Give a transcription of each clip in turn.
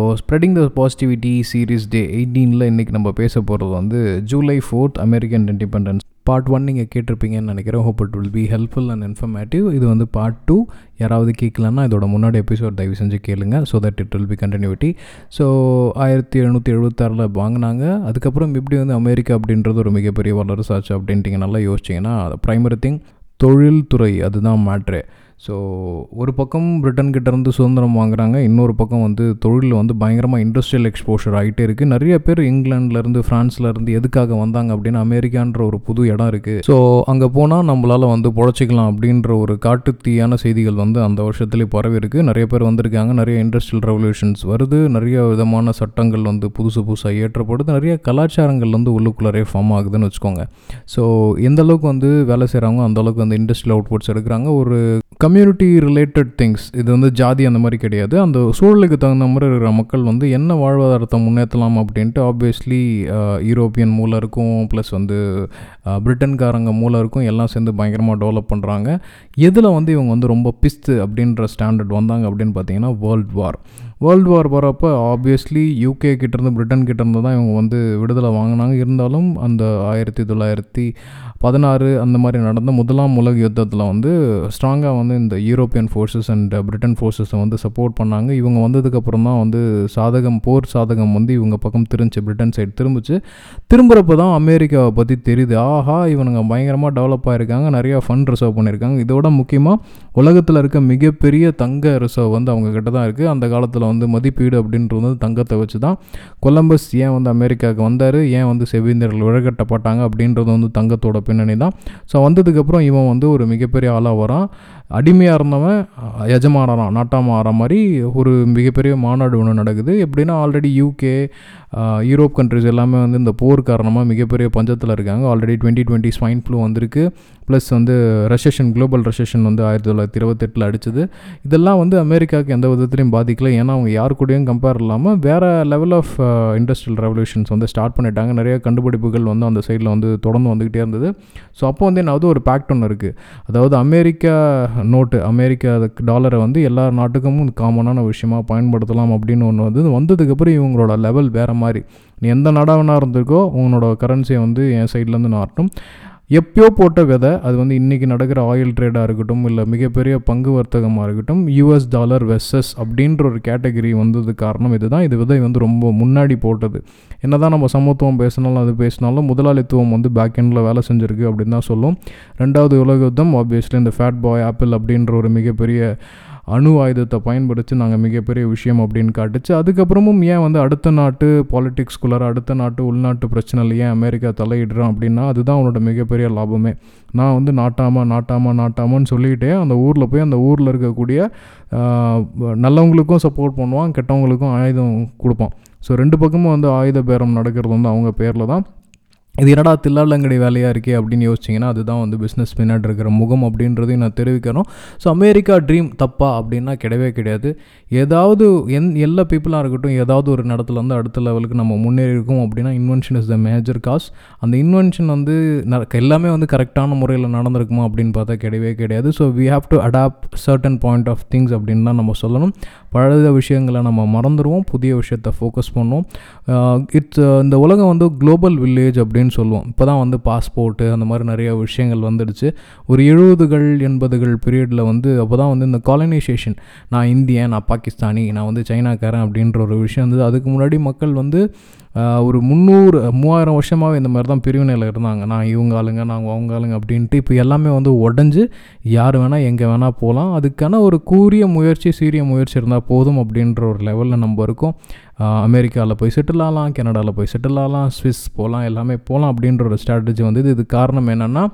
So spreading the positivity series day எயிட்டீனில் இன்றைக்கி நம்ம பேச போகிறது வந்து July fourth American independence part one நீங்கள் கேட்டிருப்பீங்கன்னு நினைக்கிறேன். Hope it will be helpful and informative இது வந்து பார்ட் டூ யாராவது கேட்கலன்னா இதோட முன்னாடி எபிசோட் தயவு செஞ்சு கேளுங்க so that it will be continuity so ஆயிரத்தி எழுநூற்றி எழுபத்தாறில் வாங்கினாங்க. அதுக்கப்புறம் இப்படி வந்து அமெரிக்கா அப்படின்றது ஒரு மிகப்பெரிய வல்லரசு ஆச்சு அப்படின்ட்டு நல்லா யோசிச்சிங்கன்னா ப்ரைமரி திங் தொழில்துறை அதுதான் மேட்ரு ஸோ ஒரு பக்கம் பிரிட்டன்கிட்டேருந்து சுதந்திரம் வாங்குறாங்க இன்னொரு பக்கம் வந்து தொழிலில் வந்து பயங்கரமாக இண்டஸ்ட்ரியல் எக்ஸ்போஷர் ஆகிட்டே இருக்குது நிறைய பேர் இங்கிலாந்துலேருந்து ஃப்ரான்ஸ்லேருந்து எதுக்காக வந்தாங்க அப்படின்னு அமெரிக்கான்ற ஒரு புது இடம் இருக்குது ஸோ அங்கே போனால் நம்மளால் வந்து பொழைச்சிக்கலாம் அப்படின்ற ஒரு காட்டுத்தீயான செய்திகள் வந்து அந்த வருஷத்துலேயே பரவி இருக்குது நிறைய பேர் வந்திருக்காங்க நிறைய இண்டஸ்ட்ரியல் ரெவல்யூஷன்ஸ் வருது நிறைய விதமான சட்டங்கள் வந்து புதுசு புதுசாக ஏற்றப்படுது நிறைய கலாச்சாரங்கள் வந்து உள்ளுக்குள்ளரே ஃபார்ம் ஆகுதுன்னு வச்சுக்கோங்க. ஸோ எந்த அளவுக்கு வந்து வேலை செய்கிறாங்க அந்த அளவுக்கு வந்து இண்டஸ்ட்ரியல் அவுட்புட்ஸ் எடுக்கிறாங்க. ஒரு கம்யூனிட்டி ரிலேட்டட் திங்ஸ் இது வந்து ஜாதி அந்த மாதிரி கிடையாது. அந்த சூழலுக்கு தகுந்த மாதிரி இருக்கிற மக்கள் வந்து என்ன வாழ்வாதாரத்தை முன்னேற்றலாம் அப்படின்ட்டு ஆப்வியஸ்லி யூரோப்பியன் மூலம் இருக்கும் ப்ளஸ் வந்து பிரிட்டன்காரங்க மூலம் இருக்கும் எல்லாம் சேர்ந்து பயங்கரமாக டெவலப் பண்ணுறாங்க எதில் வந்து இவங்க வந்து ரொம்ப பிஸ்து அப்படின்ற ஸ்டாண்டர்ட் வந்தாங்க அப்படின்னு பார்த்தீங்கன்னா வேர்ல்ட் வார் வேர்ல்டு வார் வரப்போ ஆப்வியஸ்லி யூகே கிட்டேருந்து பிரிட்டன் கிட்டேருந்து தான் இவங்க வந்து விடுதலை வாங்கினாங்க. இருந்தாலும் அந்த ஆயிரத்தி தொள்ளாயிரத்தி பதினாறு அந்த மாதிரி நடந்த முதலாம் உலக யுத்தத்தில் வந்து ஸ்ட்ராங்காக வந்து இந்த யூரோப்பியன் ஃபோர்ஸஸ் அண்ட் பிரிட்டன் ஃபோர்ஸஸை வந்து சப்போர்ட் பண்ணாங்க. இவங்க வந்ததுக்கப்புறம் தான் வந்து சாதகம் போர் சாதகம் வந்து இவங்க பக்கம் திரும்பிச்சு பிரிட்டன் சைடு திரும்பிச்சு. திரும்புகிறப்ப தான் அமெரிக்காவை பற்றி தெரியுது. ஆஹா இவனுங்க பயங்கரமாக டெவலப் ஆகிருக்காங்க நிறையா ஃபண்ட் ரிசர்வ் பண்ணியிருக்காங்க. இதோட முக்கியமாக உலகத்தில் இருக்க மிகப்பெரிய தங்க ரிசர்வ் வந்து அவங்க கிட்ட தான் இருக்குது அந்த காலத்தில் வந்து மதிப்பீடு அப்படின்றது வந்து தங்கத்தை வச்சு தான் கொலம்பஸ் ஏன் வந்து அமெரிக்காவுக்கு வந்தார்? ஏன் வந்து செவிந்தியர்கள் விழகட்டப்பட்டாங்க அப்படின்றது வந்து தங்கத்தோட பின்னணி தான் ஸோ வந்ததுக்கப்புறம் இவன் வந்து ஒரு மிகப்பெரிய ஆளாக வரான் அடிமையாக இருந்தவன் எஜமானறான் நாட்டாக மாற மாதிரி ஒரு மிகப்பெரிய மாநாடு ஒன்று நடக்குது. எப்படின்னா ஆல்ரெடி யூகே யூரோப் கண்ட்ரிஸ் எல்லாமே வந்து இந்த போர் காரணமாக மிகப்பெரிய பஞ்சத்தில் இருக்காங்க. Already twenty twenty swine flu வந்திருக்கு. ப்ளஸ் வந்து ரெசஷன் குளோபல் ரெசஷன் வந்து ஆயிரத்தி தொள்ளாயிரத்தி இருபத்தெட்டில் அடிச்சது. இதெல்லாம் வந்து அமெரிக்காவுக்கு எந்த விதத்துலையும் பாதிக்கல. ஏன்னா அவங்க யார் கூடயும் கம்பேர் இல்லாமல் வேறு லெவல் ஆஃப் இண்டஸ்ட்ரியல் ரெவல்யூஷன்ஸ் வந்து ஸ்டார்ட் பண்ணிட்டாங்க. நிறைய கண்டுபிடிப்புகள் வந்து அந்த சைடில் வந்து தொடர்ந்து வந்துக்கிட்டே இருந்தது. ஸோ அப்போ வந்து என்ன ஒரு பேக்ட் ஒன்று இருக்குது அதாவது அமெரிக்கா நோட்டு அமெரிக்கா டாலரை வந்து எல்லா நாட்டுக்கும் காமனான விஷயமாக பயன்படுத்தலாம் அப்படின்னு ஒன்று வந்து வந்ததுக்கப்புறம் இவங்களோட லெவல் வேறு மாதிரி. நீ எந்த நாடாக வேணா இருந்திருக்கோ உங்களோட கரன்சியை வந்து என் சைட்லேருந்து நாட்டும் எப்பயோ போட்ட விதை அது வந்து இன்றைக்கி நடக்கிற ஆயில் ட்ரேடாக இருக்கட்டும் இல்லை மிகப்பெரிய பங்கு வர்த்தகமாக இருக்கட்டும் யூஎஸ் டாலர் வெஸ்எஸ் அப்படின்ற ஒரு கேட்டகரி வந்தது காரணம் இதுதான். இது விதை வந்து ரொம்ப முன்னாடி போட்டது. என்ன தான் நம்ம சமத்துவம் பேசினாலும் அது பேசினாலும் முதலாளித்துவம் வந்து பேக் எண்டில் வேலை செஞ்சுருக்கு அப்படின்னு தான் சொல்லும். ரெண்டாவது உலக யுத்தம் ஆப்வியஸ்லி இந்த ஃபேட் பாய் ஆப்பிள் அப்படின்ற ஒரு மிகப்பெரிய அணு ஆயுதத்தை பயன்படுத்தி நாங்கள் மிகப்பெரிய விஷயம் அப்படின்னு காட்டுச்சு. அதுக்கப்புறமும் ஏன் வந்து அடுத்த நாட்டு பாலிட்டிக்ஸ்குள்ளார அடுத்த நாட்டு உள்நாட்டு பிரச்சனையில் ஏன் அமெரிக்கா தலையிடுறான் அப்படின்னா அதுதான் அவனோட மிகப்பெரிய லாபமே. நான் வந்து நாட்டாமா நாட்டாமா நாட்டாமான்னு சொல்லிக்கிட்டே அந்த ஊரில் போய் அந்த ஊரில் இருக்கக்கூடிய நல்லவங்களுக்கும் சப்போர்ட் பண்ணுவான் கெட்டவங்களுக்கும் ஆயுதம் கொடுப்பான். ஸோ ரெண்டு பக்கமும் வந்து ஆயுத பேரம் நடக்கிறது வந்து அவங்க பேரில் தான். இது என்னடா தில்லாலங்கடி வேலையாக இருக்கே அப்படின்னு யோசிச்சிங்கன்னா அதுதான் வந்து பிஸ்னஸ் பின்னாடி இருக்கிற முகம் அப்படின்றதையும் நான் தெரிவிக்கிறோம் ஸோ அமெரிக்கா ட்ரீம் தப்பா அப்படின்னா கிடையவே கிடையாது. ஏதாவது என் எல்லா பீப்புளாக இருக்கட்டும் ஏதாவது ஒரு இடத்துல வந்து அடுத்த லெவலுக்கு நம்ம முன்னேறி இருக்கோம் அப்படின்னா invention is the major cause அந்த இன்வென்ஷன் வந்து எல்லாமே வந்து கரெக்டான முறையில் நடந்திருக்குமா அப்படின்னு பார்த்தா கிடையவே கிடையாது. So we have to adapt certain point of things அப்படின்னு தான் நம்ம சொல்லணும். பழைய விஷயங்களை நம்ம மறந்துடுவோம் புதிய விஷயத்தை ஃபோக்கஸ் பண்ணுவோம். இட்ஸ் இந்த உலகம் வந்து குளோபல் வில்லேஜ் அப்படின்னு சொல்லுவோம். இப்போ தான் வந்து பாஸ்போர்ட்டு அந்த மாதிரி நிறைய விஷயங்கள் வந்துடுச்சு. ஒரு எழுபதுகள் எண்பதுகள் பீரியடில் வந்து அப்போ தான் வந்து இந்த காலனைசேஷன் நான் இந்தியன் நான் பாகிஸ்தானி நான் வந்து சைனாக்காரன் அப்படின்ற ஒரு விஷயம் வந்து அதுக்கு முன்னாடி மக்கள் வந்து ஒரு முந்நூறு மூவாயிரம் வருஷமாகவே இந்த மாதிரி தான் பிரிவினையில் இருந்தாங்க. நான் இவங்க ஆளுங்க நாங்கள் அவங்க ஆளுங்க அப்படின்ட்டு இப்போ எல்லாமே வந்து உடஞ்சி யார் வேணால் எங்கே வேணால் போகலாம் அதுக்கான ஒரு கூரிய முயற்சி சீரிய முயற்சி இருந்தால் போதும் அப்படின்ற ஒரு லெவலில் நம்ம இருக்கோம். அமெரிக்காவில் போய் செட்டில் ஆகலாம் கனடாவில் போய் செட்டில் ஆகலாம் ஸ்விஸ் போகலாம் எல்லாமே போகலாம் அப்படின்ற ஒரு ஸ்ட்ராட்டஜி வந்து இது காரணம் என்னென்னா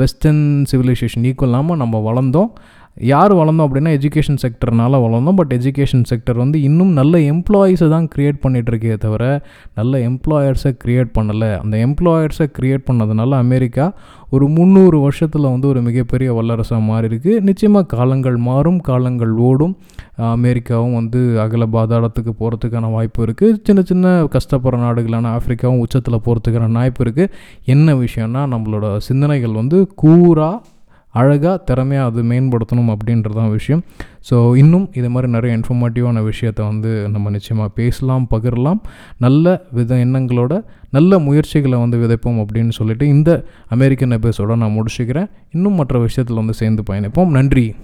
வெஸ்டர்ன் சிவிலைசேஷன் ஈக்குவல் இல்லாமல் நம்ம வளர்ந்தோம். யார் வளர்ந்தோம் அப்படின்னா எஜுகேஷன் செக்டர்னால வளர்ந்தோம். பட் எஜுகேஷன் செக்டர் வந்து இன்னும் நல்ல எம்ப்ளாயீஸை தான் க்ரியேட் பண்ணிகிட்ருக்கே தவிர நல்ல எம்ப்ளாயர்ஸை க்ரியேட் பண்ணலை. அந்த எம்ப்ளாயர்ஸை க்ரியேட் பண்ணதுனால அமெரிக்கா ஒரு முந்நூறு வருஷத்தில் வந்து ஒரு மிகப்பெரிய வல்லரசாக மாறி இருக்குது நிச்சயமாக காலங்கள் மாறும் காலங்கள் ஓடும். அமெரிக்காவும் வந்து அகல பாதாளத்துக்கு போகிறதுக்கான வாய்ப்பு இருக்குது சின்ன சின்ன கஷ்டப்படுற நாடுகளான ஆஃப்ரிக்காவும் உச்சத்தில் போகிறதுக்கான வாய்ப்பு இருக்குது என்ன விஷயம்னா நம்மளோட சிந்தனைகள் வந்து கூறாக அழகாக திறமையாக அது மேம்படுத்தணும் அப்படின்றதான் விஷயம். ஸோ இன்னும் இது மாதிரி நிறைய இன்ஃபர்மேட்டிவான விஷயத்தை வந்து நம்ம நிச்சயமாக பேசலாம் பகிரலாம். நல்ல வித எண்ணங்களோட நல்ல முயற்சிகளை வந்து விதைப்போம் அப்படின்னு சொல்லிட்டு இந்த அமெரிக்கன் எபிசோட நான் முடிச்சுக்கிறேன். இன்னும் மற்ற விஷயத்தில் வந்து சேர்ந்து பயணிப்போம். நன்றி.